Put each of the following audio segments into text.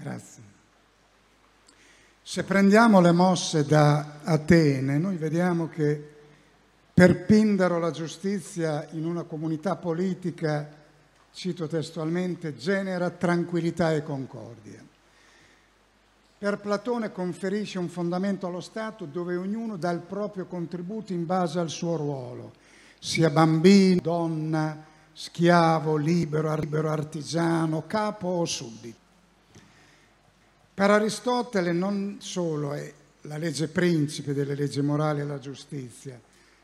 Grazie. Se prendiamo le mosse da Atene, noi vediamo che per Pindaro la giustizia in una comunità politica, cito testualmente, genera tranquillità e concordia. Per Platone conferisce un fondamento allo Stato dove ognuno dà il proprio contributo in base al suo ruolo, sia bambino, donna, schiavo, libero, libero artigiano, capo o suddito. Per Aristotele non solo è la legge principe delle leggi morali e la giustizia,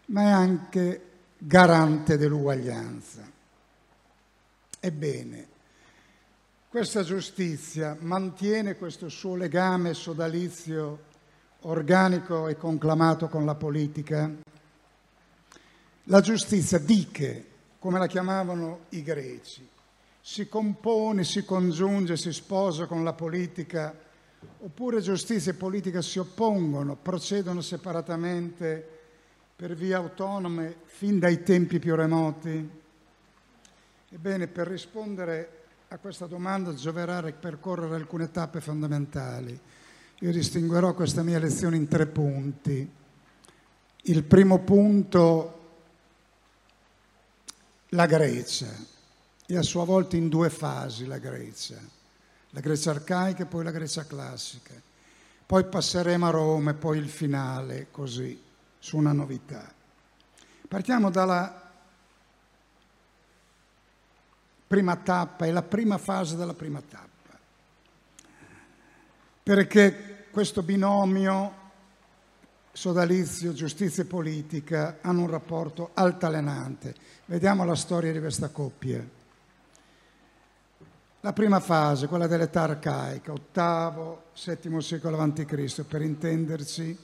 ma è anche garante dell'uguaglianza. Ebbene, questa giustizia mantiene questo suo legame sodalizio organico e conclamato con la politica? La giustizia diche, come la chiamavano i greci, si compone, si congiunge, si sposa con la politica, oppure giustizia e politica si oppongono, procedono separatamente per vie autonome fin dai tempi più remoti? Ebbene, per rispondere a questa domanda gioverà percorrere alcune tappe fondamentali. Io distinguerò questa mia lezione in tre punti. Il primo punto, la Grecia e a sua volta in due fasi la Grecia, la Grecia arcaica e poi la Grecia classica. Poi passeremo a Roma e poi il finale, così, su una novità. Partiamo dalla prima tappa, è la prima fase della prima tappa, perché questo binomio sodalizio, giustizia e politica hanno un rapporto altalenante. Vediamo la storia di questa coppia. La prima fase, quella dell'età arcaica, ottavo, settimo secolo a.C., per intenderci,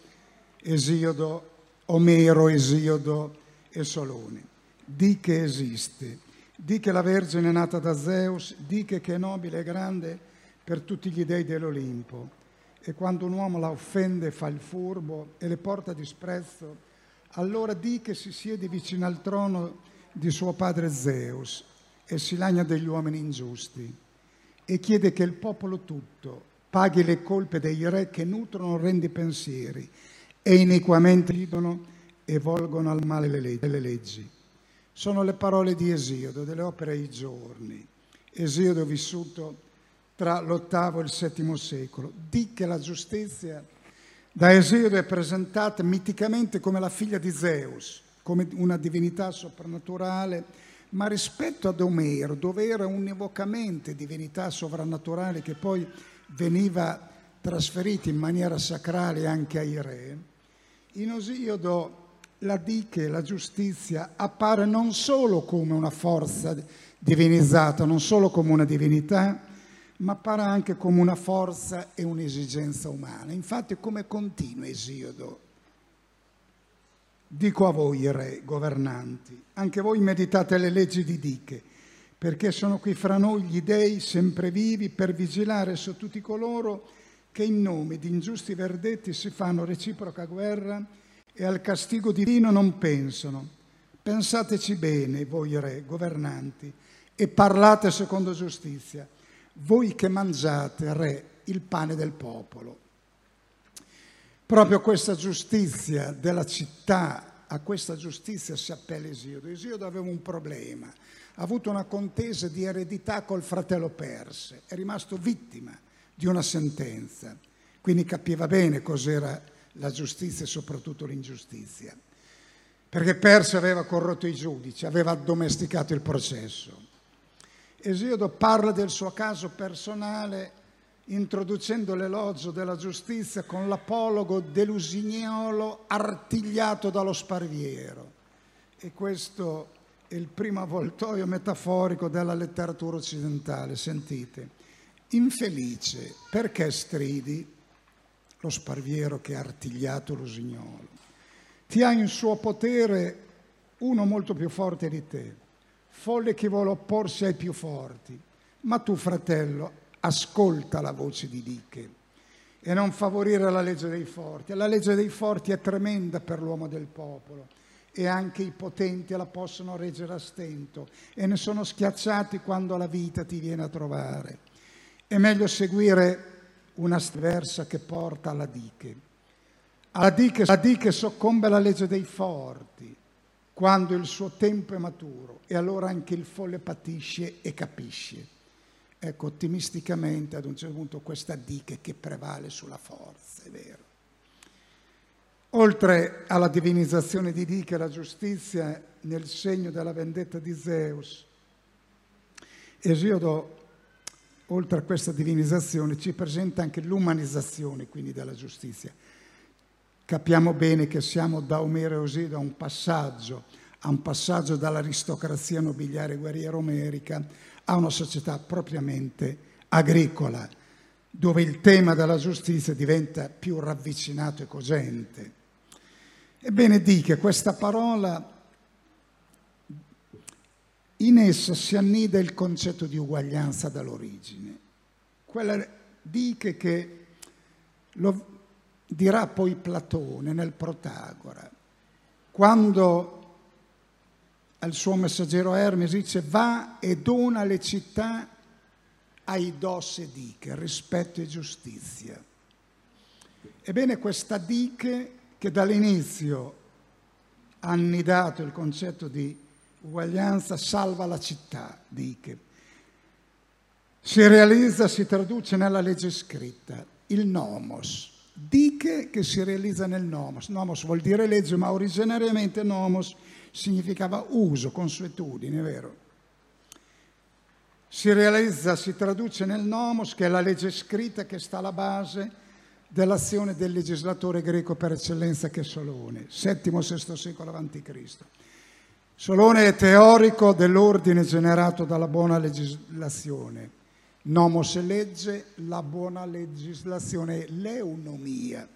Esiodo, Omero, Esiodo e Solone. Di che esiste, di che la Vergine è nata da Zeus, di che è nobile e grande per tutti gli dei dell'Olimpo. E quando un uomo la offende fa il furbo e le porta disprezzo, allora di che si siede vicino al trono di suo padre Zeus e si lagna degli uomini ingiusti e chiede che il popolo tutto paghi le colpe dei re che nutrono orrendi pensieri e iniquamente ridono e volgono al male le leggi. Sono le parole di Esiodo, delle opere ai giorni. Esiodo vissuto tra l'ottavo e il settimo secolo. Di che la giustizia da Esiodo è presentata miticamente come la figlia di Zeus, come una divinità soprannaturale ma rispetto ad Omero, dove era univocamente divinità sovrannaturale che poi veniva trasferita in maniera sacrale anche ai re, in Osiodo la diche, la giustizia, appare non solo come una forza divinizzata, non solo come una divinità, ma appare anche come una forza e un'esigenza umana. Infatti come continua Esiodo Dico a voi, re, governanti, anche voi meditate le leggi di Diche, perché sono qui fra noi gli dei sempre vivi per vigilare su tutti coloro che in nome di ingiusti verdetti si fanno reciproca guerra e al castigo divino non pensano. Pensateci bene, voi re, governanti, e parlate secondo giustizia, voi che mangiate, re, il pane del popolo. Proprio questa giustizia della città, a questa giustizia si appella Esiodo. Esiodo aveva un problema, ha avuto una contesa di eredità col fratello Perse, è rimasto vittima di una sentenza, quindi capiva bene cos'era la giustizia e soprattutto l'ingiustizia, perché Perse aveva corrotto i giudici, aveva addomesticato il processo. Esiodo parla del suo caso personale introducendo l'elogio della giustizia con l'apologo dell'usignolo artigliato dallo sparviero. E questo è il primo avvoltoio metaforico della letteratura occidentale. Sentite, infelice, perché stridi? Lo sparviero che ha artigliato l'usignolo. Ti ha in suo potere uno molto più forte di te, folle chi vuole opporsi ai più forti. Ma tu, fratello, ascolta la voce di Diche e non favorire la legge dei forti. La legge dei forti è tremenda per l'uomo del popolo e anche i potenti la possono reggere a stento e ne sono schiacciati quando la vita ti viene a trovare. È meglio seguire una versa che porta alla diche. Alla diche, alla diche soccombe la legge dei forti, quando il suo tempo è maturo e allora anche il folle patisce e capisce. Ecco, ottimisticamente ad un certo punto questa diche che prevale sulla forza, è vero. Oltre alla divinizzazione di Diche e la giustizia nel segno della vendetta di Zeus, Esiodo oltre a questa divinizzazione, ci presenta anche l'umanizzazione quindi della giustizia. Capiamo bene che siamo da Omero e Osida a un passaggio, a un passaggio dall'aristocrazia nobiliare guerriera omerica a una società propriamente agricola, dove il tema della giustizia diventa più ravvicinato e cogente. Ebbene, di che questa parola in essa si annida il concetto di uguaglianza dall'origine. Quella diche che lo dirà poi Platone nel Protagora, quando al suo messaggero Hermes dice va e dona le città ai dos e diche, rispetto e giustizia. Ebbene questa diche che dall'inizio ha annidato il concetto di uguaglianza salva la città, diche. Si realizza, si traduce nella legge scritta, il nomos. Diche che si realizza nel nomos. Nomos vuol dire legge, ma originariamente nomos significava uso, consuetudine, vero? Si realizza, si traduce nel nomos, che è la legge scritta che sta alla base dell'azione del legislatore greco per eccellenza che è Solone, VII-VI secolo a.C. Solone è teorico dell'ordine generato dalla buona legislazione. Nomos è legge, la buona legislazione è l'eunomia,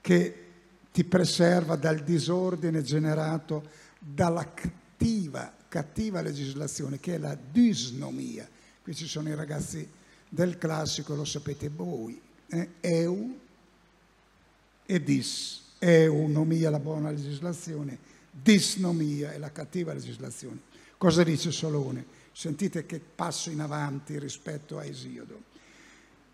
che ti preserva dal disordine generato dalla cattiva, cattiva legislazione, che è la disnomia. Qui ci sono i ragazzi del classico, lo sapete voi, eh? eu e dis. Eunomia, la buona legislazione, disnomia e la cattiva legislazione. Cosa dice Solone? Sentite che passo in avanti rispetto a Esiodo.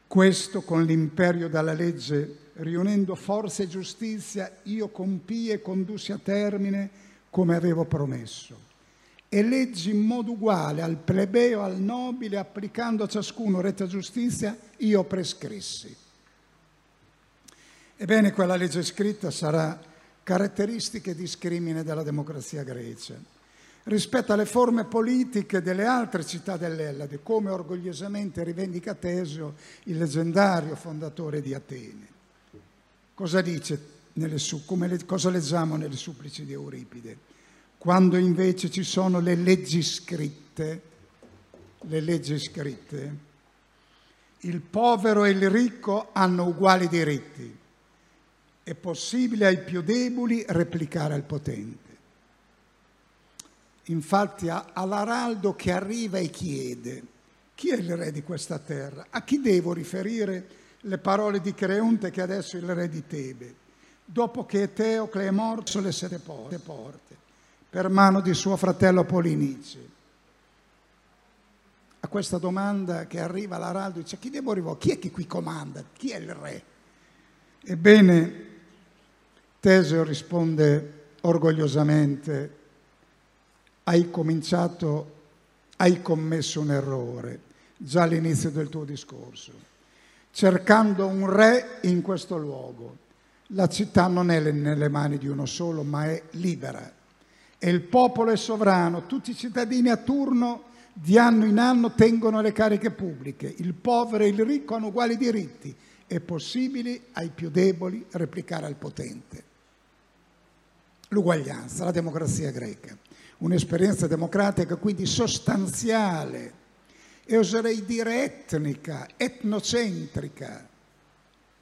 Questo con l'imperio della legge, riunendo forza e giustizia, io compii e condussi a termine come avevo promesso. E leggi in modo uguale al plebeo, al nobile, applicando a ciascuno retta giustizia, io prescrissi. Ebbene, quella legge scritta sarà caratteristiche discrimine della democrazia grecia rispetto alle forme politiche delle altre città dell'Ellade, come orgogliosamente rivendica Tesio, il leggendario fondatore di Atene. Cosa dice nelle, come, cosa leggiamo nelle supplici di Euripide? Quando invece ci sono le leggi scritte, le leggi scritte, il povero e il ricco hanno uguali diritti è possibile ai più deboli replicare al potente. Infatti all'araldo che arriva e chiede, chi è il re di questa terra? A chi devo riferire le parole di Creonte che adesso è il re di Tebe? Dopo che Teocle è morto sulle sette porte, per mano di suo fratello Polinice. A questa domanda che arriva all'araldo dice chi devo rivolgere? Chi è che qui comanda? Chi è il re? Ebbene, Teseo risponde orgogliosamente, hai cominciato, hai commesso un errore già all'inizio del tuo discorso, cercando un re in questo luogo. La città non è nelle mani di uno solo, ma è libera. E il popolo è sovrano, tutti i cittadini a turno di anno in anno tengono le cariche pubbliche, il povero e il ricco hanno uguali diritti, è possibile ai più deboli replicare al potente l'uguaglianza, la democrazia greca. Un'esperienza democratica quindi sostanziale e oserei dire etnica, etnocentrica,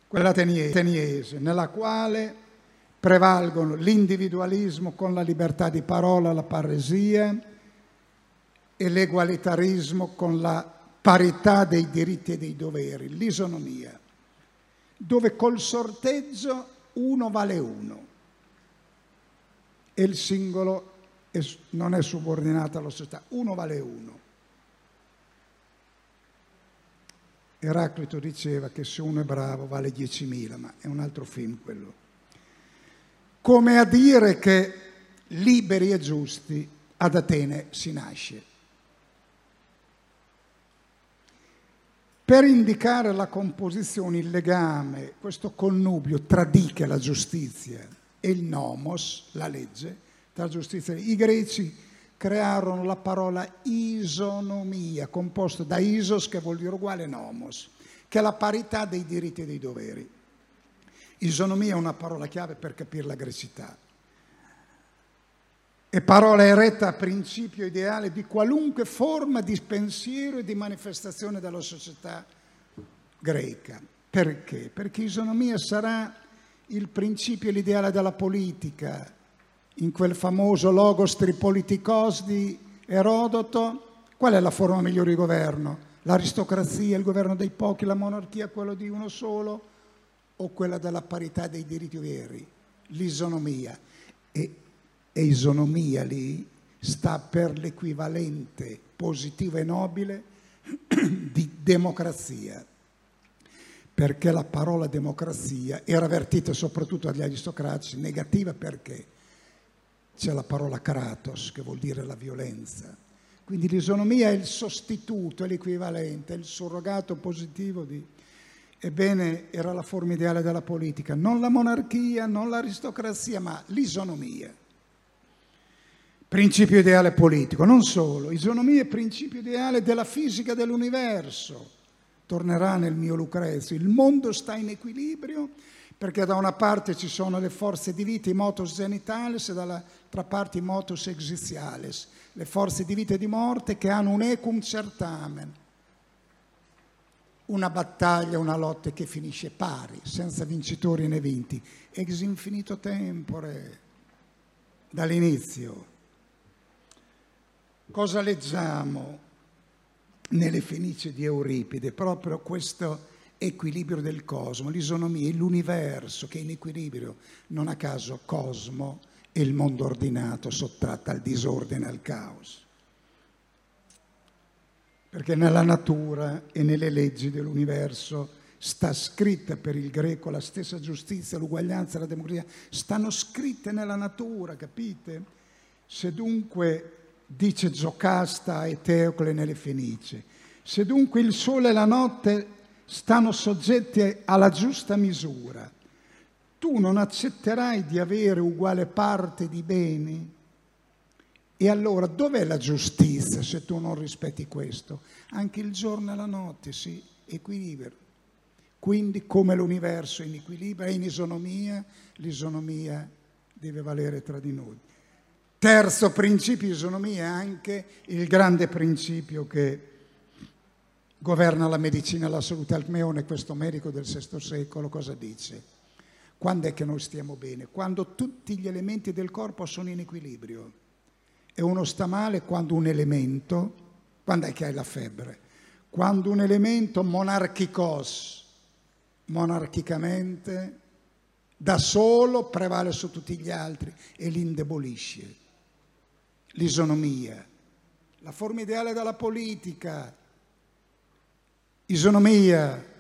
quella ateniese, nella quale prevalgono l'individualismo con la libertà di parola, la paresia e l'egualitarismo con la parità dei diritti e dei doveri, l'isonomia, dove col sorteggio uno vale uno e il singolo non è subordinato alla società. Uno vale uno. Eraclito diceva che se uno è bravo vale 10.000, ma è un altro film quello. Come a dire che liberi e giusti ad Atene si nasce. Per indicare la composizione, il legame, questo connubio tra diche, la giustizia, e il nomos, la legge, tra giustizia, i greci crearono la parola isonomia, composta da isos, che vuol dire uguale, nomos, che è la parità dei diritti e dei doveri. Isonomia è una parola chiave per capire la grecità. E parola eretta a principio ideale di qualunque forma di pensiero e di manifestazione della società greca. Perché? Perché isonomia sarà il principio e l'ideale della politica, in quel famoso logos tripoliticos di Erodoto. Qual è la forma migliore di governo? L'aristocrazia, il governo dei pochi, la monarchia, quello di uno solo, o quella della parità dei diritti veri? L'isonomia. E e isonomia lì sta per l'equivalente positivo e nobile di democrazia, perché la parola democrazia era avvertita soprattutto agli aristocratici, negativa perché c'è la parola kratos che vuol dire la violenza. Quindi l'isonomia è il sostituto, è l'equivalente, è il surrogato positivo di... Ebbene, era la forma ideale della politica, non la monarchia, non l'aristocrazia, ma l'isonomia principio ideale politico, non solo, isonomia è principio ideale della fisica dell'universo. Tornerà nel mio Lucrezio, il mondo sta in equilibrio perché da una parte ci sono le forze di vita, i motus zenitales, e dall'altra parte i motus existiales, le forze di vita e di morte che hanno un ecum certamen, una battaglia, una lotta che finisce pari, senza vincitori né vinti, ex infinito tempore, dall'inizio. Cosa leggiamo nelle Fenicie di Euripide? Proprio questo equilibrio del cosmo, l'isonomia, l'universo che è in equilibrio. Non a caso cosmo è il mondo ordinato sottratto al disordine e al caos. Perché nella natura e nelle leggi dell'universo sta scritta per il greco la stessa giustizia, l'uguaglianza, la democrazia, stanno scritte nella natura, capite? Se dunque dice Giocasta e Teocle nelle Fenicie. Se dunque il sole e la notte stanno soggetti alla giusta misura, tu non accetterai di avere uguale parte di beni? E allora dov'è la giustizia se tu non rispetti questo? Anche il giorno e la notte si equilibrano. Quindi come l'universo è in equilibrio, è in isonomia, l'isonomia deve valere tra di noi. Terzo principio di isonomia è anche il grande principio che governa la medicina e la salute. Almeone, questo medico del VI secolo, cosa dice? Quando è che noi stiamo bene? Quando tutti gli elementi del corpo sono in equilibrio. E uno sta male quando un elemento, quando è che hai la febbre? Quando un elemento monarchicos, monarchicamente, da solo prevale su tutti gli altri e li indebolisce l'isonomia, la forma ideale della politica, isonomia,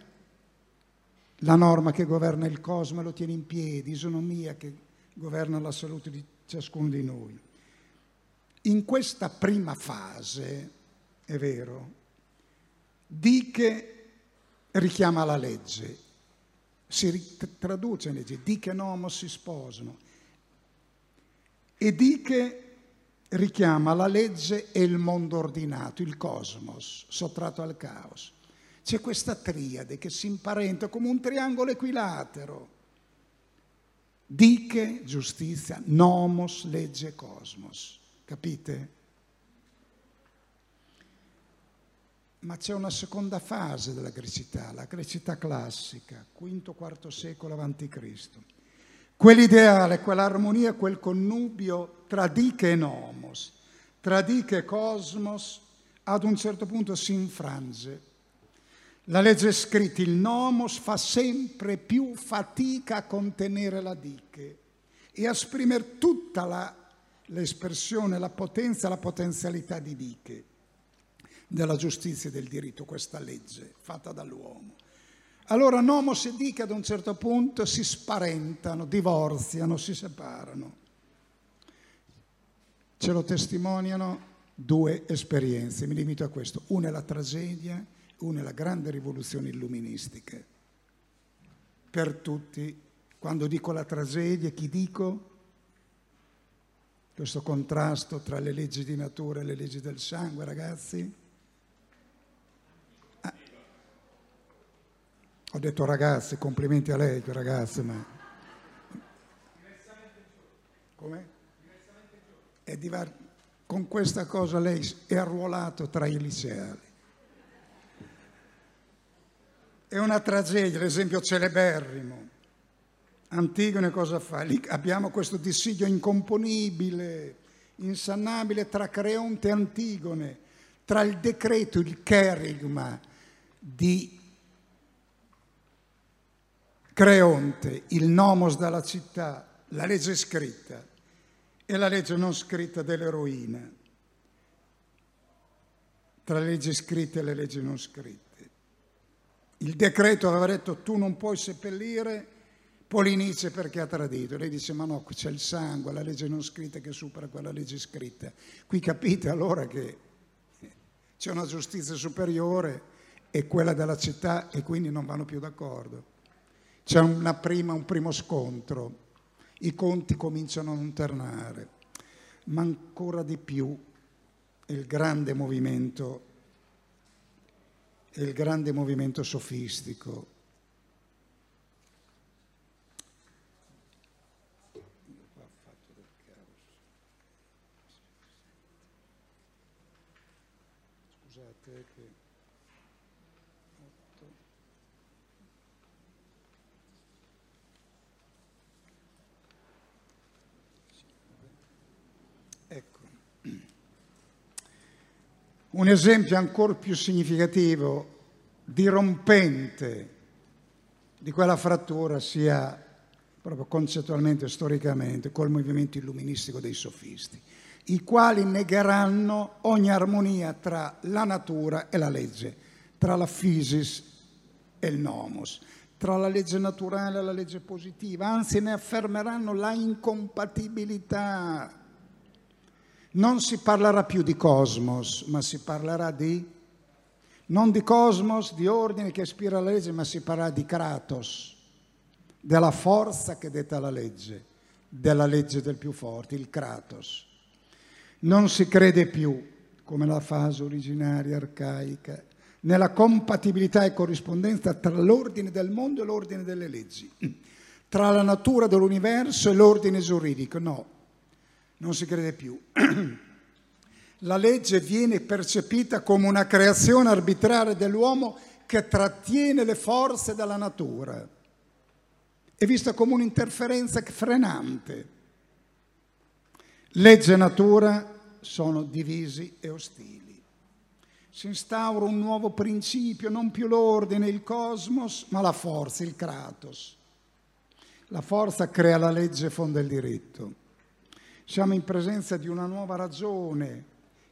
la norma che governa il cosmo e lo tiene in piedi, isonomia che governa la salute di ciascuno di noi. In questa prima fase, è vero, Diche richiama la legge, si traduce in legge, Diche e Nomo si sposano e Diche richiama la legge e il mondo ordinato, il cosmos, sottratto al caos. C'è questa triade che si imparenta come un triangolo equilatero. Diche, giustizia, nomos, legge, cosmos. Capite? Ma c'è una seconda fase della grecità, la grecità classica, V-IV secolo a.C quell'ideale, quell'armonia, quel connubio tra diche e nomos, tra diche e cosmos, ad un certo punto si infrange. La legge scritta, il nomos fa sempre più fatica a contenere la diche e a esprimere tutta la, l'espressione, la potenza, la potenzialità di diche. della giustizia e del diritto, questa legge fatta dall'uomo. Allora nomos e dica ad un certo punto si sparentano, divorziano, si separano. Ce lo testimoniano due esperienze, mi limito a questo. Una è la tragedia, una è la grande rivoluzione illuministica. Per tutti, quando dico la tragedia, chi dico? Questo contrasto tra le leggi di natura e le leggi del sangue, ragazzi? Ah. Ho detto ragazzi, complimenti a lei, ragazzi, ma... Come? È diverso con questa cosa lei è arruolato tra i liceali. È una tragedia, l'esempio celeberrimo. Antigone cosa fa? Lì abbiamo questo dissidio incomponibile, insannabile tra Creonte e Antigone, tra il decreto, il cherigma di Creonte, il nomos della città, la legge scritta, e la legge non scritta dell'eroina, tra le leggi scritte e le leggi non scritte. Il decreto aveva detto tu non puoi seppellire Polinice perché ha tradito. Lei dice ma no, c'è il sangue, la legge non scritta che supera quella legge scritta. Qui capite allora che c'è una giustizia superiore e quella della città e quindi non vanno più d'accordo. C'è prima, un primo scontro i conti cominciano a non tornare, ma ancora di più il grande movimento, il grande movimento sofistico. Scusate che... Un esempio ancora più significativo, dirompente di quella frattura sia proprio concettualmente storicamente col movimento illuministico dei sofisti, i quali negheranno ogni armonia tra la natura e la legge, tra la physis e il nomos, tra la legge naturale e la legge positiva, anzi ne affermeranno la incompatibilità non si parlerà più di cosmos, ma si parlerà di, non di cosmos, di ordine che ispira la legge, ma si parlerà di kratos, della forza che detta la legge, della legge del più forte, il kratos. Non si crede più, come la fase originaria arcaica, nella compatibilità e corrispondenza tra l'ordine del mondo e l'ordine delle leggi, tra la natura dell'universo e l'ordine giuridico. No, non si crede più. La legge viene percepita come una creazione arbitraria dell'uomo che trattiene le forze dalla natura. È vista come un'interferenza frenante. Legge e natura sono divisi e ostili. Si instaura un nuovo principio, non più l'ordine, il cosmos, ma la forza, il kratos. La forza crea la legge e fonda il diritto. Siamo in presenza di una nuova ragione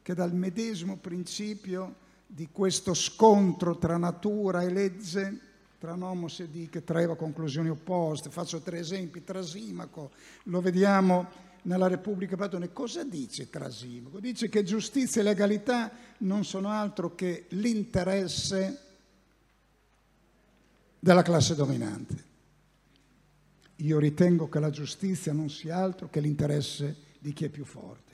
che dal medesimo principio di questo scontro tra natura e legge, tra nomos e diche, traeva conclusioni opposte. Faccio tre esempi. Trasimaco, lo vediamo nella Repubblica Platone. Cosa dice Trasimaco? Dice che giustizia e legalità non sono altro che l'interesse della classe dominante. Io ritengo che la giustizia non sia altro che l'interesse di chi è più forte.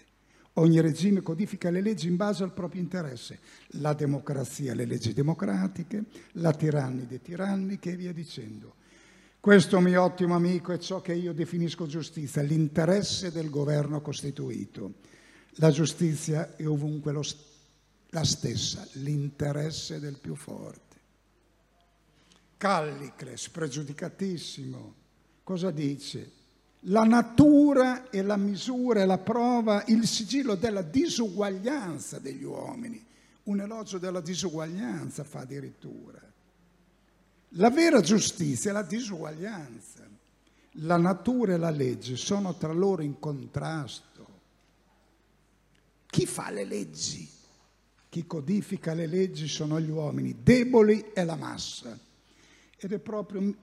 Ogni regime codifica le leggi in base al proprio interesse. La democrazia, le leggi democratiche, la tirannide tiranniche e via dicendo. Questo mio ottimo amico è ciò che io definisco giustizia, l'interesse del governo costituito. La giustizia è ovunque lo, la stessa, l'interesse del più forte. Callicles, pregiudicatissimo, cosa dice? la natura e la misura e la prova, il sigillo della disuguaglianza degli uomini. Un elogio della disuguaglianza fa addirittura. La vera giustizia è la disuguaglianza. La natura e la legge sono tra loro in contrasto. Chi fa le leggi? Chi codifica le leggi sono gli uomini deboli e la massa. Ed è proprio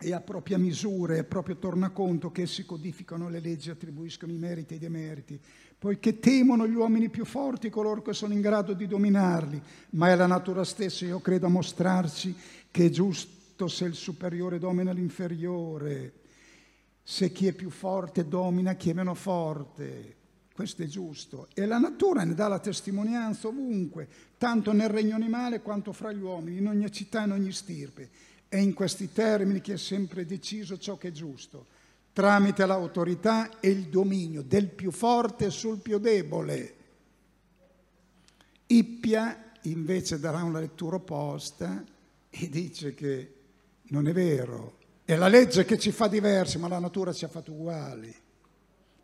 e a propria misura e a proprio tornaconto che essi codificano le leggi e attribuiscono i meriti e i demeriti, poiché temono gli uomini più forti coloro che sono in grado di dominarli, ma è la natura stessa, io credo, a mostrarci che è giusto se il superiore domina l'inferiore, se chi è più forte domina chi è meno forte. Questo è giusto. E la natura ne dà la testimonianza ovunque, tanto nel regno animale quanto fra gli uomini, in ogni città, in ogni stirpe. È in questi termini che è sempre deciso ciò che è giusto, tramite l'autorità e il dominio del più forte sul più debole. Ippia invece darà una lettura opposta e dice che non è vero, è la legge che ci fa diversi, ma la natura ci ha fatto uguali.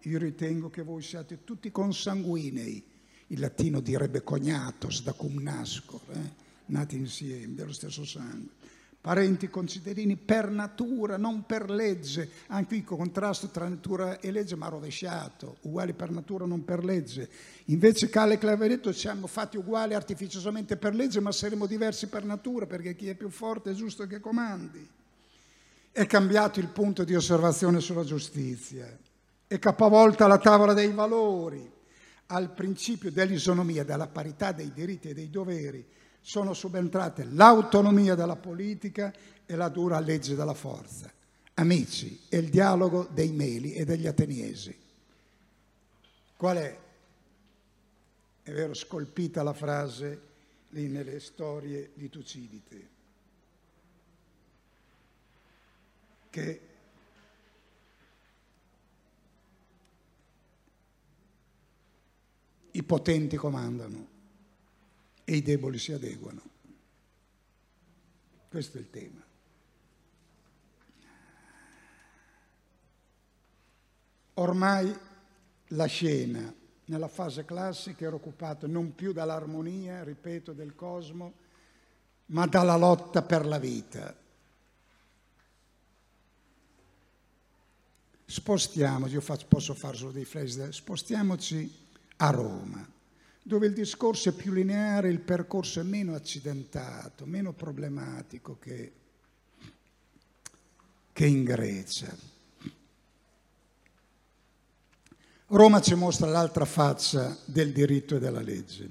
Io ritengo che voi siate tutti consanguinei, il latino direbbe cognatos da cum nascor, eh? nati insieme, dello stesso sangue parenti concittadini per natura, non per legge. Anche qui il contrasto tra natura e legge, ma rovesciato, uguali per natura, non per legge. Invece Calle Claveretto siamo fatti uguali artificiosamente per legge, ma saremo diversi per natura, perché chi è più forte è giusto che comandi. È cambiato il punto di osservazione sulla giustizia, è capovolta la tavola dei valori al principio dell'isonomia, della parità dei diritti e dei doveri sono subentrate l'autonomia della politica e la dura legge della forza. Amici, è il dialogo dei Meli e degli Ateniesi. Qual è? È vero, scolpita la frase lì nelle storie di Tucidide, che i potenti comandano e i deboli si adeguano. Questo è il tema. Ormai la scena nella fase classica era occupata non più dall'armonia, ripeto, del cosmo, ma dalla lotta per la vita. Spostiamoci, io faccio, posso fare solo dei flash, spostiamoci a Roma dove il discorso è più lineare, il percorso è meno accidentato, meno problematico che, che in Grecia. Roma ci mostra l'altra faccia del diritto e della legge.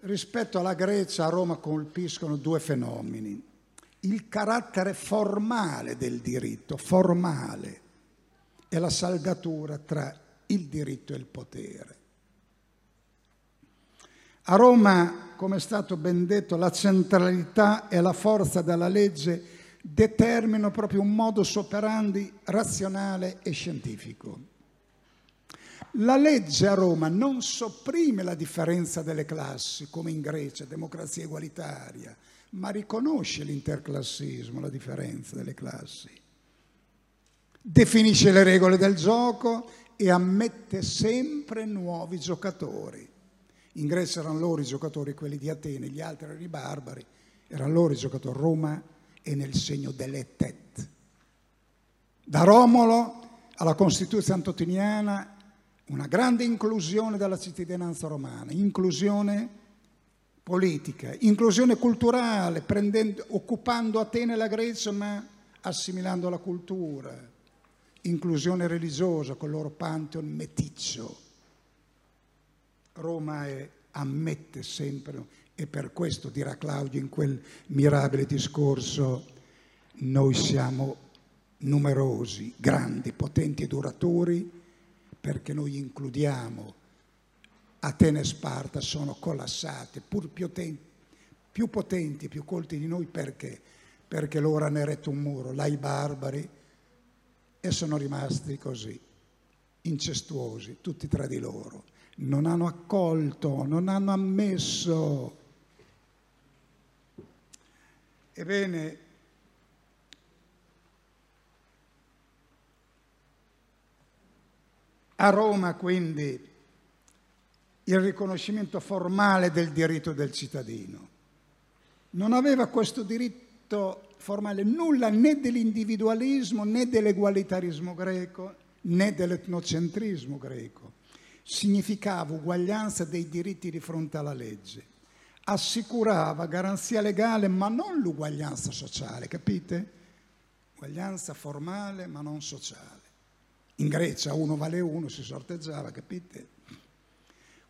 Rispetto alla Grecia, a Roma colpiscono due fenomeni. Il carattere formale del diritto, formale, e la saldatura tra il diritto e il potere. A Roma, come è stato ben detto, la centralità e la forza della legge determinano proprio un modus operandi razionale e scientifico. La legge a Roma non sopprime la differenza delle classi, come in Grecia, democrazia egualitaria, ma riconosce l'interclassismo, la differenza delle classi. Definisce le regole del gioco e ammette sempre nuovi giocatori. In Grecia erano loro i giocatori, quelli di Atene, gli altri erano i barbari, erano loro i giocatori. Roma è nel segno dell'etet. Da Romolo alla Costituzione antotiniana una grande inclusione della cittadinanza romana, inclusione politica, inclusione culturale, occupando Atene e la Grecia ma assimilando la cultura, inclusione religiosa con il loro pantheon meticcio Roma è, ammette sempre, e per questo dirà Claudio in quel mirabile discorso, noi siamo numerosi, grandi, potenti e duratori, perché noi includiamo Atene e Sparta sono collassate, pur più, ten- più potenti, più colti di noi, perché? Perché loro hanno eretto un muro, là i barbari, e sono rimasti così, incestuosi, tutti tra di loro non hanno accolto, non hanno ammesso. Ebbene, a Roma quindi il riconoscimento formale del diritto del cittadino. Non aveva questo diritto formale nulla né dell'individualismo né dell'egualitarismo greco né dell'etnocentrismo greco significava uguaglianza dei diritti di fronte alla legge, assicurava garanzia legale ma non l'uguaglianza sociale, capite? Uguaglianza formale ma non sociale. In Grecia uno vale uno, si sorteggiava, capite?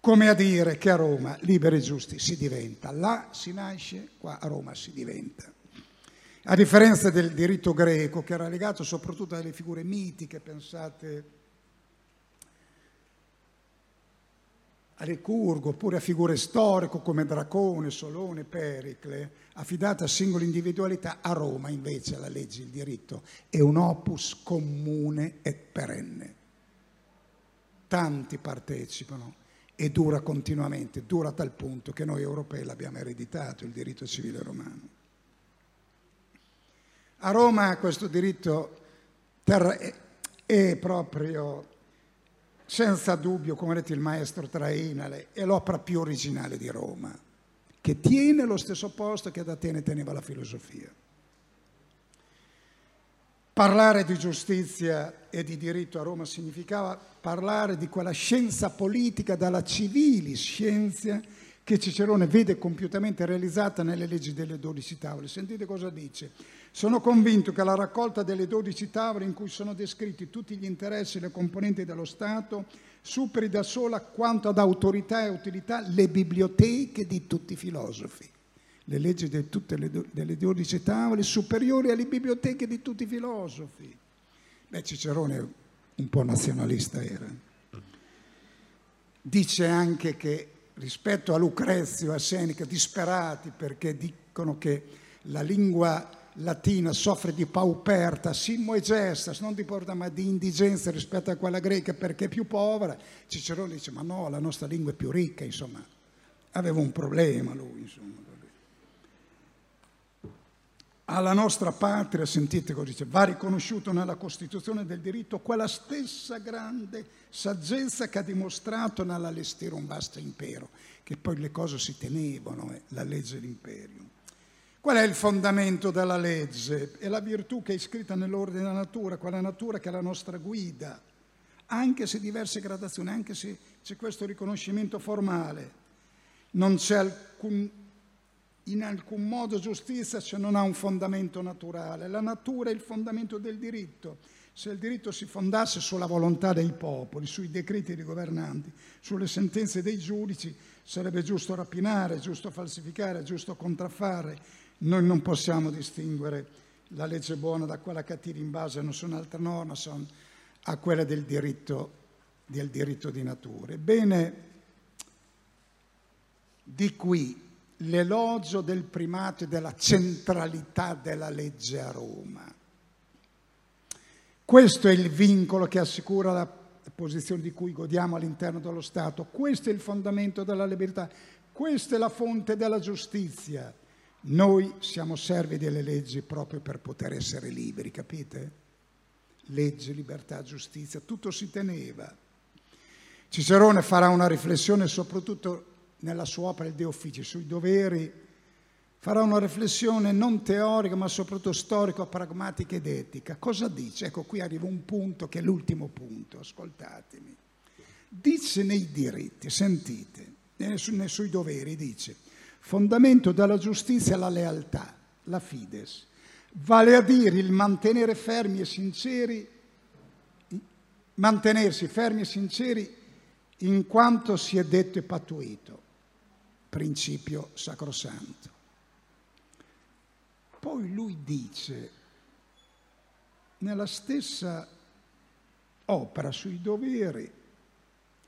Come a dire che a Roma liberi e giusti si diventa, là si nasce, qua a Roma si diventa. A differenza del diritto greco, che era legato soprattutto alle figure mitiche, pensate a Licurgo, oppure a figure storiche come Dracone, Solone, Pericle, affidate a singole individualità, a Roma invece la legge, il diritto è un opus comune e perenne. Tanti partecipano e dura continuamente, dura a tal punto che noi europei l'abbiamo ereditato, il diritto civile romano. A Roma questo diritto è proprio senza dubbio, come ha detto il maestro Trainale, è l'opera più originale di Roma, che tiene lo stesso posto che ad Atene teneva la filosofia. Parlare di giustizia e di diritto a Roma significava parlare di quella scienza politica dalla civili scienza che Cicerone vede compiutamente realizzata nelle leggi delle dodici tavole. Sentite cosa dice. Sono convinto che la raccolta delle dodici tavole in cui sono descritti tutti gli interessi e le componenti dello Stato superi da sola quanto ad autorità e utilità le biblioteche di tutti i filosofi. Le leggi di tutte le delle dodici tavole superiori alle biblioteche di tutti i filosofi. Beh, Cicerone un po' nazionalista era. Dice anche che rispetto a Lucrezio a Seneca, disperati perché dicono che la lingua latina soffre di pauperta, simmo e gestas, non di porta ma di indigenza rispetto a quella greca perché è più povera. Cicerone dice ma no, la nostra lingua è più ricca, insomma. Aveva un problema lui, insomma. Alla nostra patria, sentite cosa dice, va riconosciuto nella Costituzione del diritto quella stessa grande saggezza che ha dimostrato nell'allestire un vasto impero, che poi le cose si tenevano, eh, la legge dell'imperio. Qual è il fondamento della legge? È la virtù che è iscritta nell'ordine della natura, quella natura che è la nostra guida, anche se diverse gradazioni, anche se c'è questo riconoscimento formale. Non c'è alcun, in alcun modo giustizia se non ha un fondamento naturale. La natura è il fondamento del diritto. Se il diritto si fondasse sulla volontà dei popoli, sui decreti dei governanti, sulle sentenze dei giudici, sarebbe giusto rapinare, giusto falsificare, giusto contraffare, noi non possiamo distinguere la legge buona da quella cattiva in base a nessun'altra norma, sono a quella del diritto, del diritto di natura. Ebbene, di qui l'elogio del primato e della centralità della legge a Roma. Questo è il vincolo che assicura la posizione di cui godiamo all'interno dello Stato, questo è il fondamento della libertà, questa è la fonte della giustizia. Noi siamo servi delle leggi proprio per poter essere liberi, capite? Legge, libertà, giustizia, tutto si teneva. Cicerone farà una riflessione soprattutto nella sua opera Il De Offici sui doveri, farà una riflessione non teorica ma soprattutto storica, pragmatica ed etica. Cosa dice? Ecco, qui arriva un punto che è l'ultimo punto, ascoltatemi. Dice nei diritti, sentite, nei, nei suoi doveri, dice Fondamento della giustizia è la lealtà, la fides, vale a dire il mantenere fermi e sinceri, mantenersi fermi e sinceri in quanto si è detto e pattuito, principio sacrosanto. Poi lui dice, nella stessa opera sui doveri,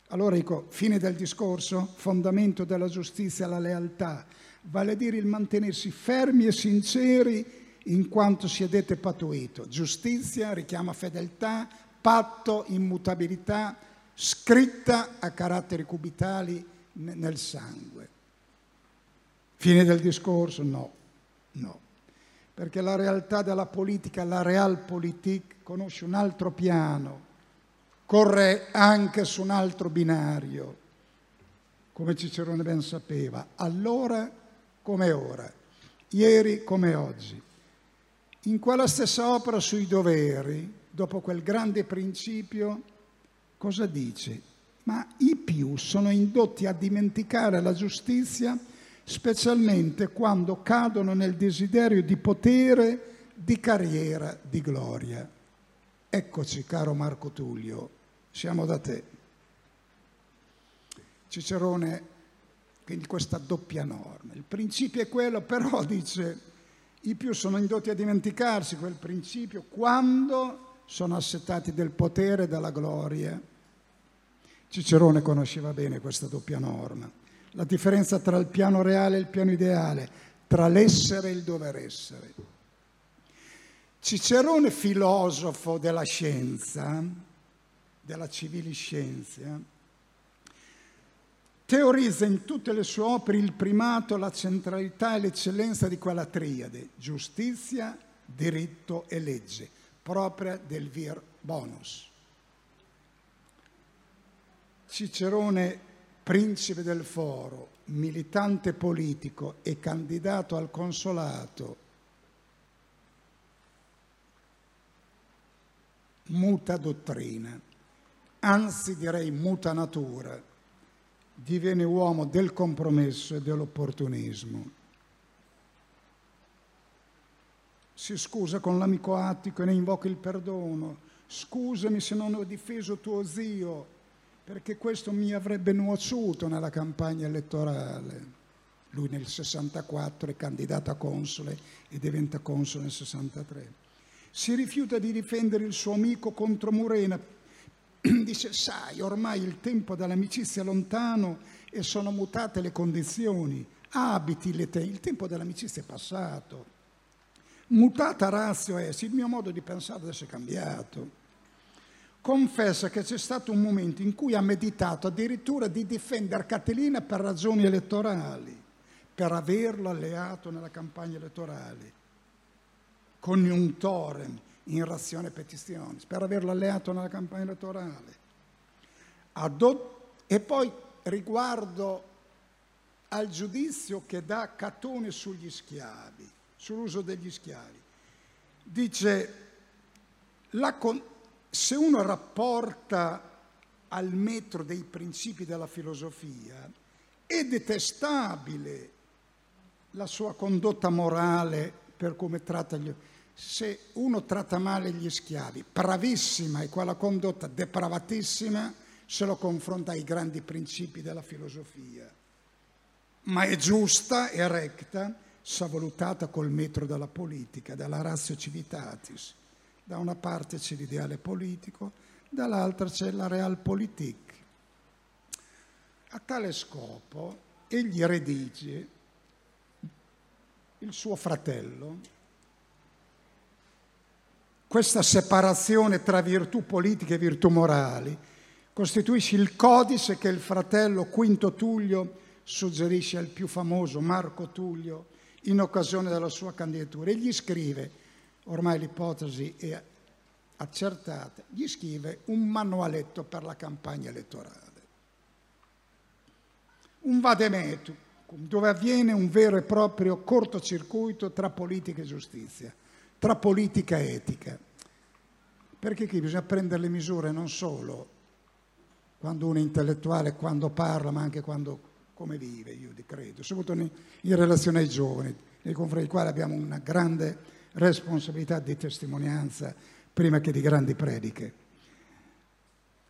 allora dico, fine del discorso, fondamento della giustizia la lealtà, vale a dire il mantenersi fermi e sinceri in quanto siedete pattuito. Giustizia richiama fedeltà, patto, immutabilità, scritta a caratteri cubitali nel sangue. Fine del discorso? No, no. Perché la realtà della politica, la realpolitik, conosce un altro piano corre anche su un altro binario, come Cicerone ben sapeva, allora come ora, ieri come oggi. In quella stessa opera sui doveri, dopo quel grande principio, cosa dice? ma i più sono indotti a dimenticare la giustizia, specialmente quando cadono nel desiderio di potere, di carriera, di gloria. Eccoci, caro Marco Tullio, siamo da te. Cicerone, quindi questa doppia norma. Il principio è quello, però dice, i più sono indotti a dimenticarsi quel principio quando sono assetati del potere e della gloria. Cicerone conosceva bene questa doppia norma, la differenza tra il piano reale e il piano ideale, tra l'essere e il dover essere. Cicerone, filosofo della scienza, della civili scienza, teorizza in tutte le sue opere il primato, la centralità e l'eccellenza di quella triade, giustizia, diritto e legge, propria del vir bonus. Cicerone, principe del foro, militante politico e candidato al consolato, muta dottrina, anzi direi muta natura, diviene uomo del compromesso e dell'opportunismo. Si scusa con l'amico Attico e ne invoca il perdono. Scusami se non ho difeso tuo zio, perché questo mi avrebbe nuociuto nella campagna elettorale. Lui nel 64 è candidato a console e diventa console nel 63 si rifiuta di difendere il suo amico contro Murena. Dice, sai, ormai il tempo dell'amicizia è lontano e sono mutate le condizioni. Abiti le te, il tempo dell'amicizia è passato. Mutata razio es, il mio modo di pensare adesso è cambiato. Confessa che c'è stato un momento in cui ha meditato addirittura di difendere Catilina per ragioni elettorali, per averlo alleato nella campagna elettorale conjunctorem in razione petitionis, per averlo alleato nella campagna elettorale. e poi riguardo al giudizio che dà Catone sugli schiavi, sull'uso degli schiavi, dice con- se uno rapporta al metro dei principi della filosofia, è detestabile la sua condotta morale per come tratta gli se uno tratta male gli schiavi, bravissima e quella condotta depravatissima, se lo confronta ai grandi principi della filosofia. Ma è giusta e recta se valutata col metro della politica, della ratio civitatis. Da una parte c'è l'ideale politico, dall'altra c'è la realpolitik. A tale scopo egli redige il suo fratello, questa separazione tra virtù politiche e virtù morali costituisce il codice che il fratello Quinto Tullio suggerisce al più famoso Marco Tullio in occasione della sua candidatura. Egli scrive, ormai l'ipotesi è accertata, gli scrive un manualetto per la campagna elettorale. Un vademetum dove avviene un vero e proprio cortocircuito tra politica e giustizia tra politica e etica. Perché qui bisogna prendere le misure non solo quando uno è intellettuale, quando parla, ma anche quando, come vive, io credo, soprattutto in relazione ai giovani, nei confronti dei quali abbiamo una grande responsabilità di testimonianza prima che di grandi prediche.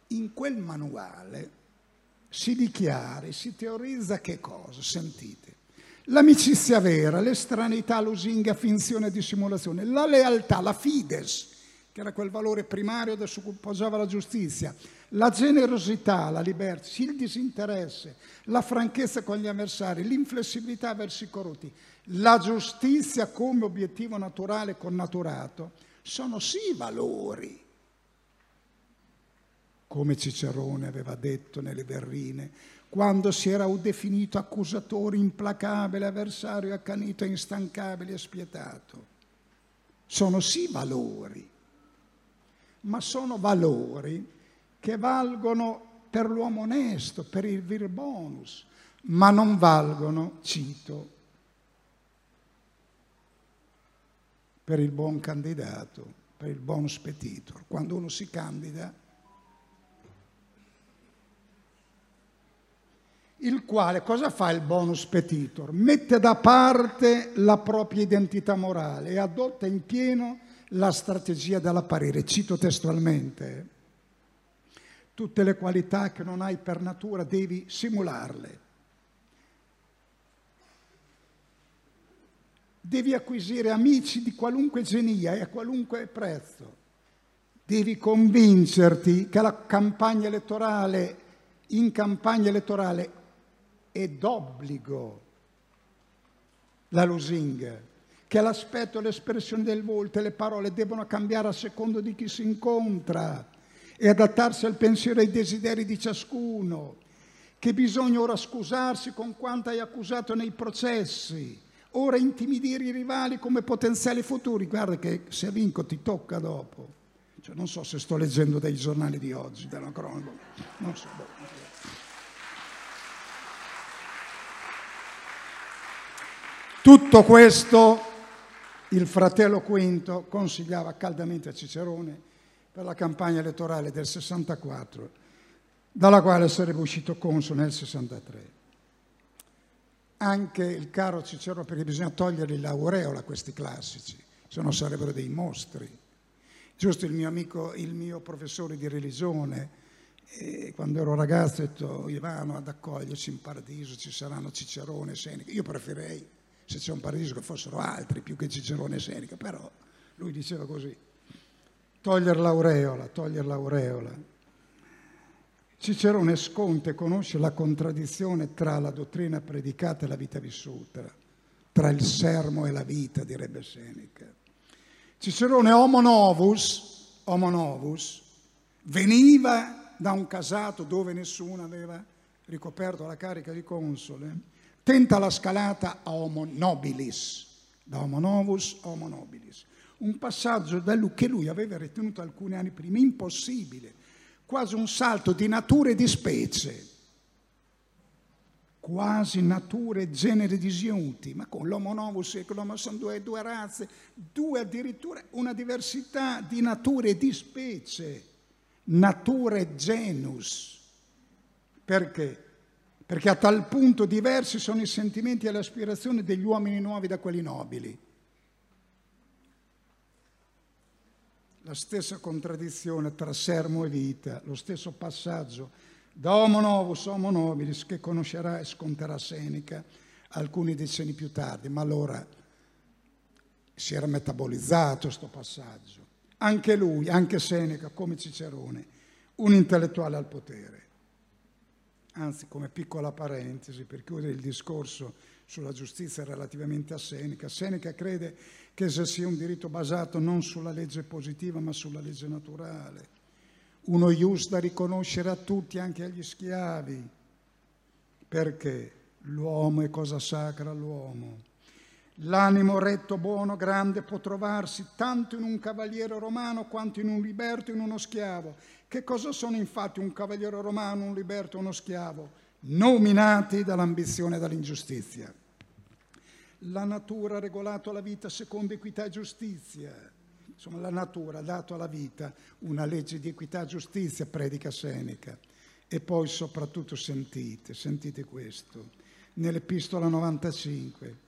In quel manuale si dichiara, si teorizza che cosa? Sentite l'amicizia vera, l'estraneità, lusinga, finzione dissimulazione, la lealtà, la fides, che era quel valore primario da su cui posava la giustizia, la generosità, la libertà, il disinteresse, la franchezza con gli avversari, l'inflessibilità verso i corrotti, la giustizia come obiettivo naturale connaturato, sono sì valori, come Cicerone aveva detto nelle Verrine, quando si era definito accusatore implacabile, avversario accanito, instancabile e spietato. Sono sì valori, ma sono valori che valgono per l'uomo onesto, per il vir bonus, ma non valgono, cito, per il buon candidato, per il bonus petitor. Quando uno si candida il quale cosa fa il bonus petitor? Mette da parte la propria identità morale e adotta in pieno la strategia dell'apparire. Cito testualmente, tutte le qualità che non hai per natura devi simularle. Devi acquisire amici di qualunque genia e a qualunque prezzo. Devi convincerti che la campagna elettorale, in campagna elettorale, è d'obbligo la lusinga, che l'aspetto, l'espressione del volto e le parole devono cambiare a secondo di chi si incontra e adattarsi al pensiero e ai desideri di ciascuno, che bisogna ora scusarsi con quanto hai accusato nei processi, ora intimidire i rivali come potenziali futuri. Guarda che se vinco ti tocca dopo. Cioè, non so se sto leggendo dei giornali di oggi, della cronaca, non so. Tutto questo il fratello Quinto consigliava caldamente a Cicerone per la campagna elettorale del 64, dalla quale sarebbe uscito console nel 63 anche il caro Cicerone, perché bisogna togliergli l'aureola a questi classici, se no sarebbero dei mostri. Giusto il mio amico, il mio professore di religione, eh, quando ero ragazzo, ha detto Ivano ad accoglierci in paradiso ci saranno Cicerone e Seneca. Io preferirei, se c'è un paradiso, che fossero altri più che Cicerone e Seneca, però lui diceva così. Togliere l'aureola, togliere l'aureola. Cicerone sconta e conosce la contraddizione tra la dottrina predicata e la vita vissuta, tra il sermo e la vita, direbbe Seneca. Cicerone homo novus, homo novus veniva da un casato dove nessuno aveva ricoperto la carica di console, tenta la scalata a homo nobilis, da homo novus a homo nobilis, un passaggio che lui aveva ritenuto alcuni anni prima impossibile quasi un salto di nature e di specie, quasi nature e generi disgiunti, ma con l'Homo novus e l'Homo sono due, due razze, due addirittura una diversità di nature e di specie, nature genus. Perché? Perché a tal punto diversi sono i sentimenti e le aspirazioni degli uomini nuovi da quelli nobili. la stessa contraddizione tra sermo e vita, lo stesso passaggio da homo novus a homo nobilis che conoscerà e sconterà Seneca alcuni decenni più tardi, ma allora si era metabolizzato questo passaggio. Anche lui, anche Seneca, come Cicerone, un intellettuale al potere. Anzi, come piccola parentesi, per chiudere il discorso sulla giustizia relativamente a Seneca, Seneca crede che essa sia un diritto basato non sulla legge positiva ma sulla legge naturale. Uno ius da riconoscere a tutti, anche agli schiavi. Perché? L'uomo è cosa sacra all'uomo. L'animo retto, buono, grande può trovarsi tanto in un cavaliere romano quanto in un liberto e in uno schiavo. Che cosa sono infatti un cavaliere romano, un liberto e uno schiavo? Nominati dall'ambizione e dall'ingiustizia la natura ha regolato la vita secondo equità e giustizia. Insomma, la natura ha dato alla vita una legge di equità e giustizia, predica Seneca. E poi soprattutto sentite, sentite questo, nell'epistola 95.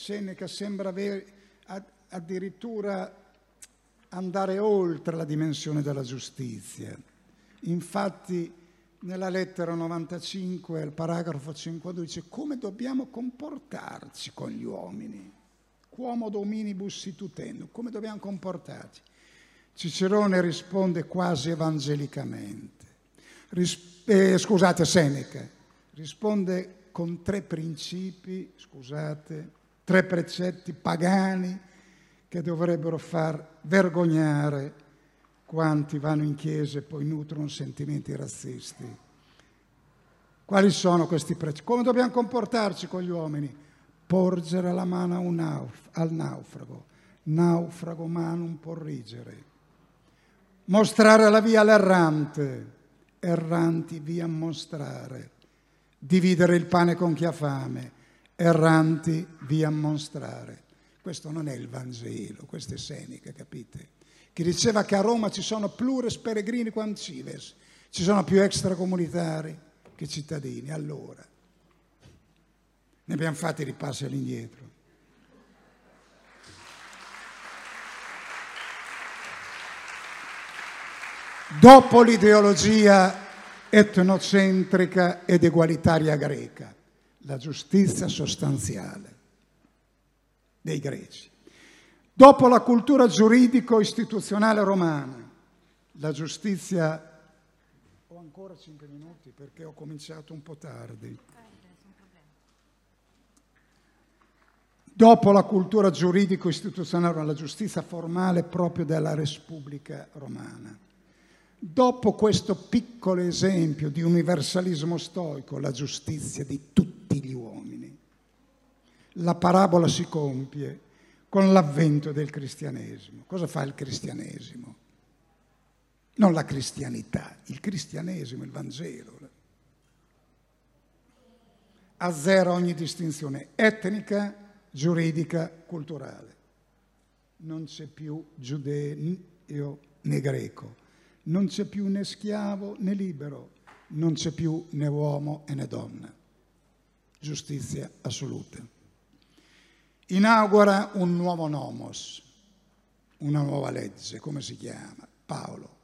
Seneca sembra avere addirittura andare oltre la dimensione della giustizia. Infatti nella lettera 95, al paragrafo 52, dice come dobbiamo comportarci con gli uomini. Quomo dominibus situtendo, come dobbiamo comportarci. Cicerone risponde quasi evangelicamente. Ris- eh, scusate, Seneca risponde con tre principi, scusate, tre precetti pagani che dovrebbero far vergognare quanti vanno in chiesa e poi nutrono sentimenti razzisti. Quali sono questi precetti? Come dobbiamo comportarci con gli uomini? Porgere la mano nauf- al naufrago, naufrago manum porrigere. Mostrare la via all'errante, erranti via mostrare. Dividere il pane con chi ha fame, erranti via mostrare. Questo non è il Vangelo, questo è Seneca, capite? che diceva che a Roma ci sono plures peregrini quam cives, ci sono più extracomunitari che cittadini. Allora, Ne abbiamo fatti di passi all'indietro. Dopo l'ideologia etnocentrica ed egualitaria greca, la giustizia sostanziale dei greci. Dopo la cultura giuridico-istituzionale romana, la giustizia... Ho ancora cinque minuti perché ho cominciato un po' tardi. dopo la cultura giuridico-istituzionale, la giustizia formale proprio della Repubblica romana. Dopo questo piccolo esempio di universalismo stoico, la giustizia di tutti gli uomini, la parabola si compie con l'avvento del cristianesimo. Cosa fa il cristianesimo? Non la cristianità, il cristianesimo, il Vangelo. Azzera ogni distinzione etnica, giuridica, culturale. Non c'è più giudeo né greco, non c'è più né schiavo né libero, non c'è più né uomo né donna. Giustizia assoluta. Inaugura un nuovo nomos, una nuova legge, come si chiama? Paolo,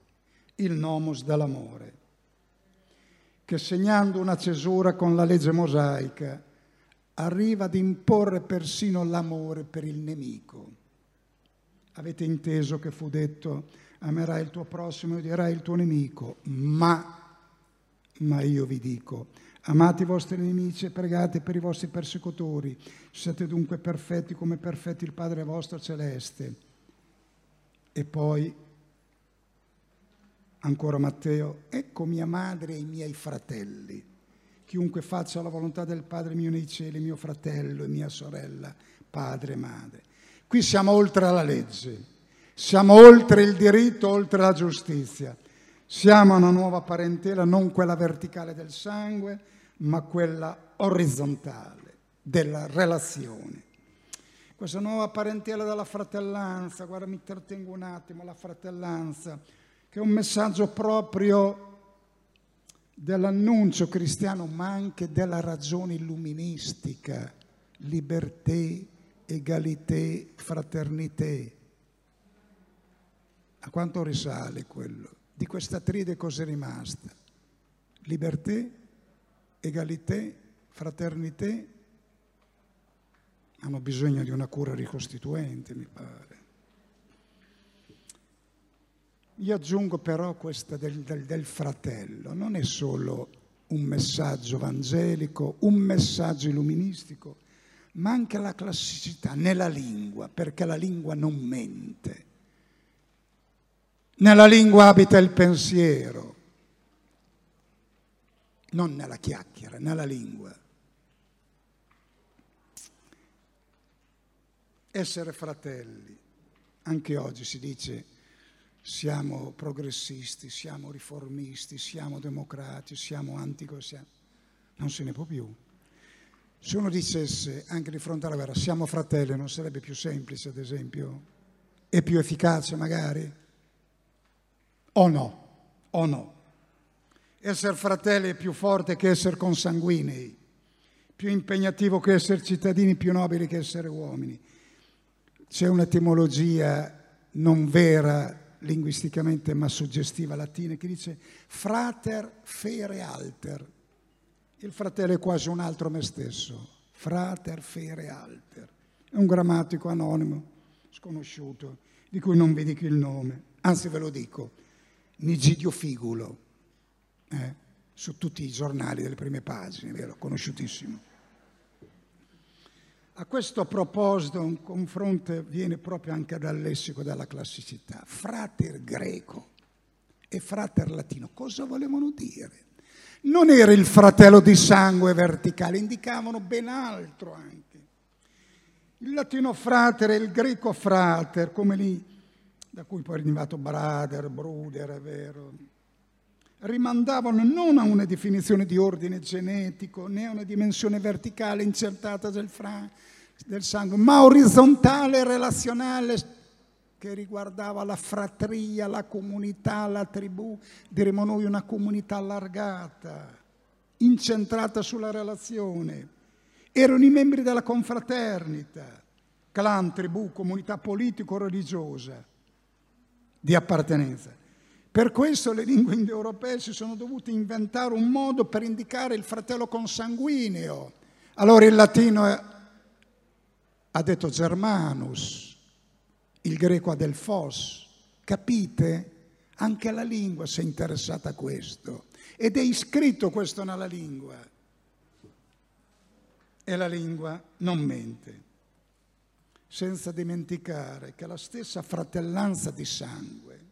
il nomos dell'amore, che segnando una cesura con la legge mosaica arriva ad imporre persino l'amore per il nemico. Avete inteso che fu detto amerai il tuo prossimo e odierai il tuo nemico, ma, ma io vi dico, amate i vostri nemici e pregate per i vostri persecutori, siete dunque perfetti come perfetti il Padre vostro celeste. E poi, ancora Matteo, ecco mia madre e i miei fratelli chiunque faccia la volontà del Padre mio nei cieli, mio fratello e mia sorella, padre e madre. Qui siamo oltre la legge, siamo oltre il diritto, oltre la giustizia. Siamo una nuova parentela, non quella verticale del sangue, ma quella orizzontale della relazione. Questa nuova parentela della fratellanza, guarda mi trattengo un attimo, la fratellanza, che è un messaggio proprio dell'annuncio cristiano, ma anche della ragione illuministica, liberté, egalité, fraternité. A quanto risale quello? Di questa tride cos'è rimasta? Liberté, egalité, fraternité hanno bisogno di una cura ricostituente, mi pare. Io aggiungo però questa del, del, del fratello, non è solo un messaggio evangelico, un messaggio illuministico, ma anche la classicità nella lingua, perché la lingua non mente. Nella lingua abita il pensiero, non nella chiacchiera, nella lingua. Essere fratelli, anche oggi si dice siamo progressisti, siamo riformisti, siamo democratici, siamo anticosi, non se ne può più. Se uno dicesse anche di fronte alla guerra siamo fratelli, non sarebbe più semplice, ad esempio, e più efficace magari? O no? O no? Essere fratelli è più forte che essere consanguinei, più impegnativo che essere cittadini, più nobili che essere uomini. C'è un'etimologia non vera linguisticamente ma suggestiva latina che dice frater fere alter. Il fratello è quasi un altro me stesso, frater fere alter. È un grammatico anonimo, sconosciuto, di cui non vi dico il nome, anzi ve lo dico, Nigidio Figulo, eh, su tutti i giornali delle prime pagine, vero? Conosciutissimo. A questo proposito un confronto viene proprio anche dal lessico della classicità. Frater greco e frater latino, cosa volevano dire? Non era il fratello di sangue verticale, indicavano ben altro anche. Il latino frater e il greco frater, come lì, da cui poi è arrivato brother, bruder, è vero, rimandavano non a una definizione di ordine genetico né a una dimensione verticale incertata del, fra, del sangue, ma orizzontale e relazionale che riguardava la fratria, la comunità, la tribù, diremo noi una comunità allargata, incentrata sulla relazione. erano i membri della confraternita, clan, tribù, comunità politico-religiosa di appartenenza. Per questo le lingue indoeuropee si sono dovute inventare un modo per indicare il fratello consanguineo. Allora il latino ha detto Germanus, il greco ha del fos. Capite? Anche la lingua si è interessata a questo ed è iscritto questo nella lingua. E la lingua non mente, senza dimenticare che la stessa fratellanza di sangue,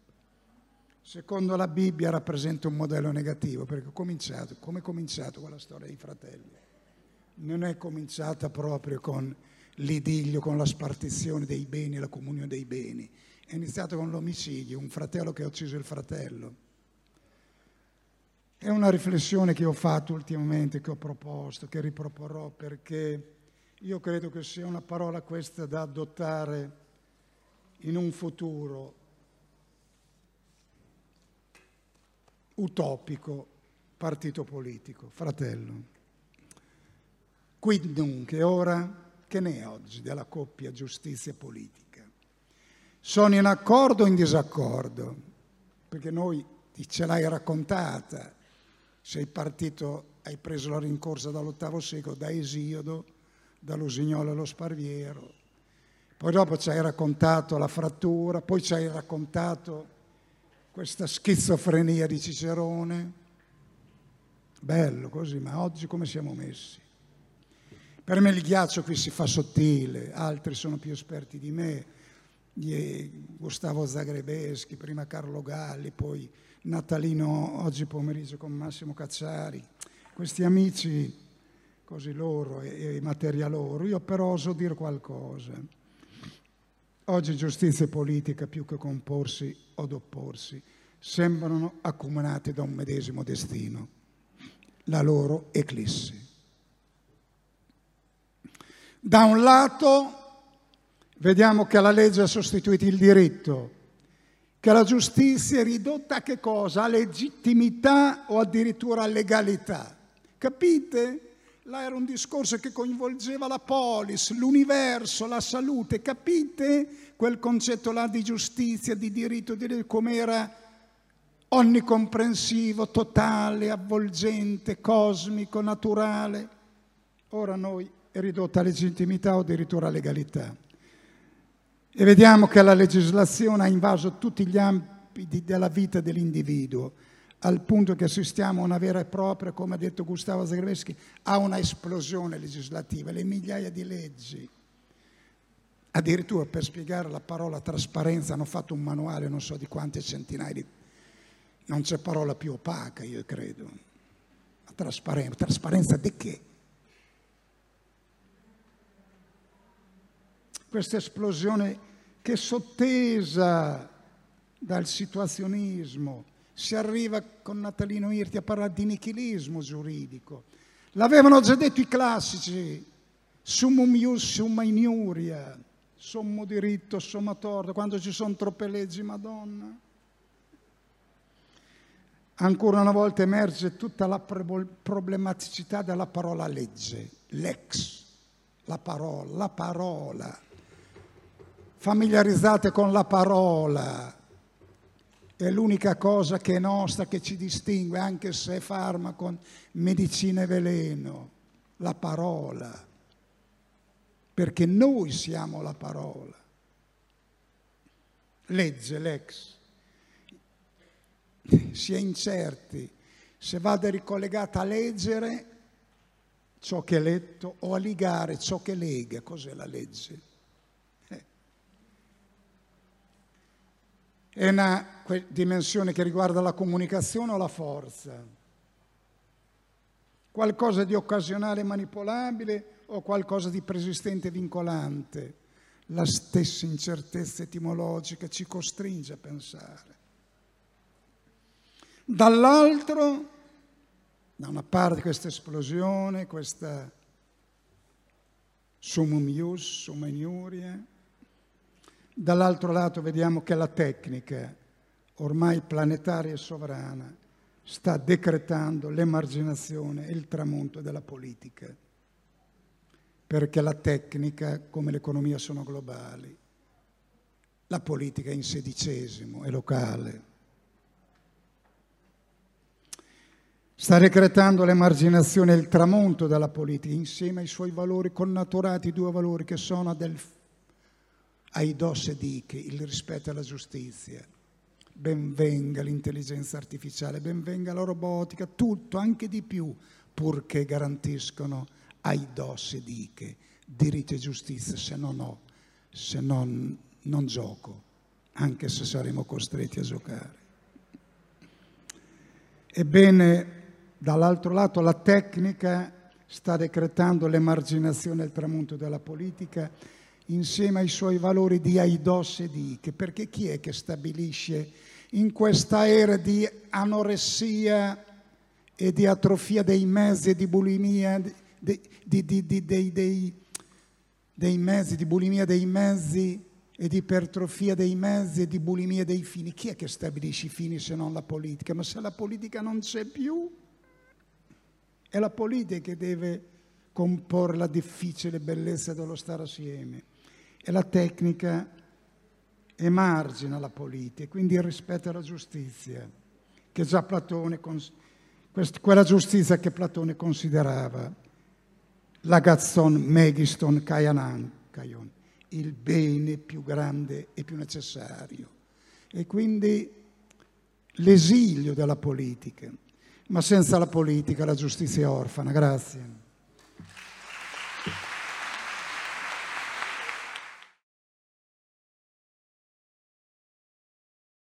secondo la Bibbia, rappresenta un modello negativo, perché cominciato, come è cominciato quella storia dei fratelli? Non è cominciata proprio con l'idillio, con la spartizione dei beni, la comunione dei beni. È iniziato con l'omicidio, un fratello che ha ucciso il fratello. È una riflessione che ho fatto ultimamente, che ho proposto, che riproporrò, perché io credo che sia una parola questa da adottare in un futuro utopico partito politico, fratello. Quid dunque ora che ne è oggi della coppia giustizia politica? Sono in accordo o in disaccordo? Perché noi ce l'hai raccontata, sei partito, hai preso la rincorsa dall'ottavo secolo, da Esiodo, dall'Usignolo allo Sparviero, poi dopo ci hai raccontato la frattura, poi ci hai raccontato questa schizofrenia di Cicerone. Bello così, ma oggi come siamo messi? Per me il ghiaccio qui si fa sottile, altri sono più esperti di me, Gustavo Zagrebeschi, prima Carlo Galli, poi Natalino oggi pomeriggio con Massimo Cacciari. Questi amici, così loro e, e materia loro, io però oso dire qualcosa. Oggi giustizia e politica, più che comporsi o opporsi, sembrano accomunate da un medesimo destino, la loro eclissi. Da un lato vediamo che la legge ha sostituito il diritto, che la giustizia è ridotta a che cosa? A legittimità o addirittura a legalità. Capite? Là era un discorso che coinvolgeva la polis, l'universo, la salute. Capite quel concetto là di giustizia, di diritto, di come era onnicomprensivo, totale, avvolgente, cosmico, naturale? Ora noi è ridotta a legittimità o addirittura a legalità. E vediamo che la legislazione ha invaso tutti gli ambiti della vita dell'individuo, al punto che assistiamo a una vera e propria, come ha detto Gustavo Zagrebeschi, a una esplosione legislativa, le migliaia di leggi. Addirittura per spiegare la parola trasparenza hanno fatto un manuale, non so di quante centinaia di... Non c'è parola più opaca, io credo. Trasparenza, trasparenza di che? questa esplosione che sottesa dal situazionismo, si arriva con Natalino Irti a parlare di nichilismo giuridico. L'avevano già detto i classici, summum ius, summa iniuria, sommo diritto, somma torto, quando ci sono troppe leggi, Madonna. Ancora una volta emerge tutta la problematicità della parola legge, l'ex, la parola, la parola familiarizzate con la parola. È l'unica cosa che è nostra, che ci distingue, anche se è farmaco, medicina e veleno, la parola. Perché noi siamo la parola. Legge, l'ex. Si è incerti se vada ricollegata a leggere ciò che è letto o a ligare ciò che lega. Cos'è la legge? È una dimensione che riguarda la comunicazione o la forza? Qualcosa di occasionale e manipolabile o qualcosa di persistente e vincolante? La stessa incertezza etimologica ci costringe a pensare. Dall'altro, da una parte questa esplosione, questa summum ius, summa iniuria, Dall'altro lato vediamo che la tecnica, ormai planetaria e sovrana, sta decretando l'emarginazione e il tramonto della politica. perché la tecnica come l'economia sono globali, la politica è in sedicesimo, è locale. Sta decretando l'emarginazione e il tramonto della politica insieme ai suoi valori connaturati, due valori che sono del aidos e diche, il rispetto alla giustizia. Benvenga l'intelligenza artificiale, benvenga la robotica, tutto, anche di più, purché garantiscono aidos e diche, diritto e giustizia, se no no, se no non gioco, anche se saremo costretti a giocare. Ebbene, dall'altro lato la tecnica sta decretando l'emarginazione e il tramonto della politica insieme ai suoi valori di aidos e di che, perché chi è che stabilisce in questa era di anoressia e di atrofia dei mezzi e di bulimia, di, di, di, dei, dei mezzi, di bulimia dei mezzi e di ipertrofia dei mezzi e di bulimia dei fini. Chi è che stabilisce i fini se non la politica? Ma se la politica non c'è più, è la politica che deve comporre la difficile bellezza dello stare assieme e la tecnica emargina la politica, quindi il rispetto alla giustizia, che già Platone, quella giustizia che Platone considerava l'agazzon megiston kaianan, kaion, il bene più grande e più necessario. E quindi l'esilio della politica. Ma senza la politica la giustizia è orfana. Grazie.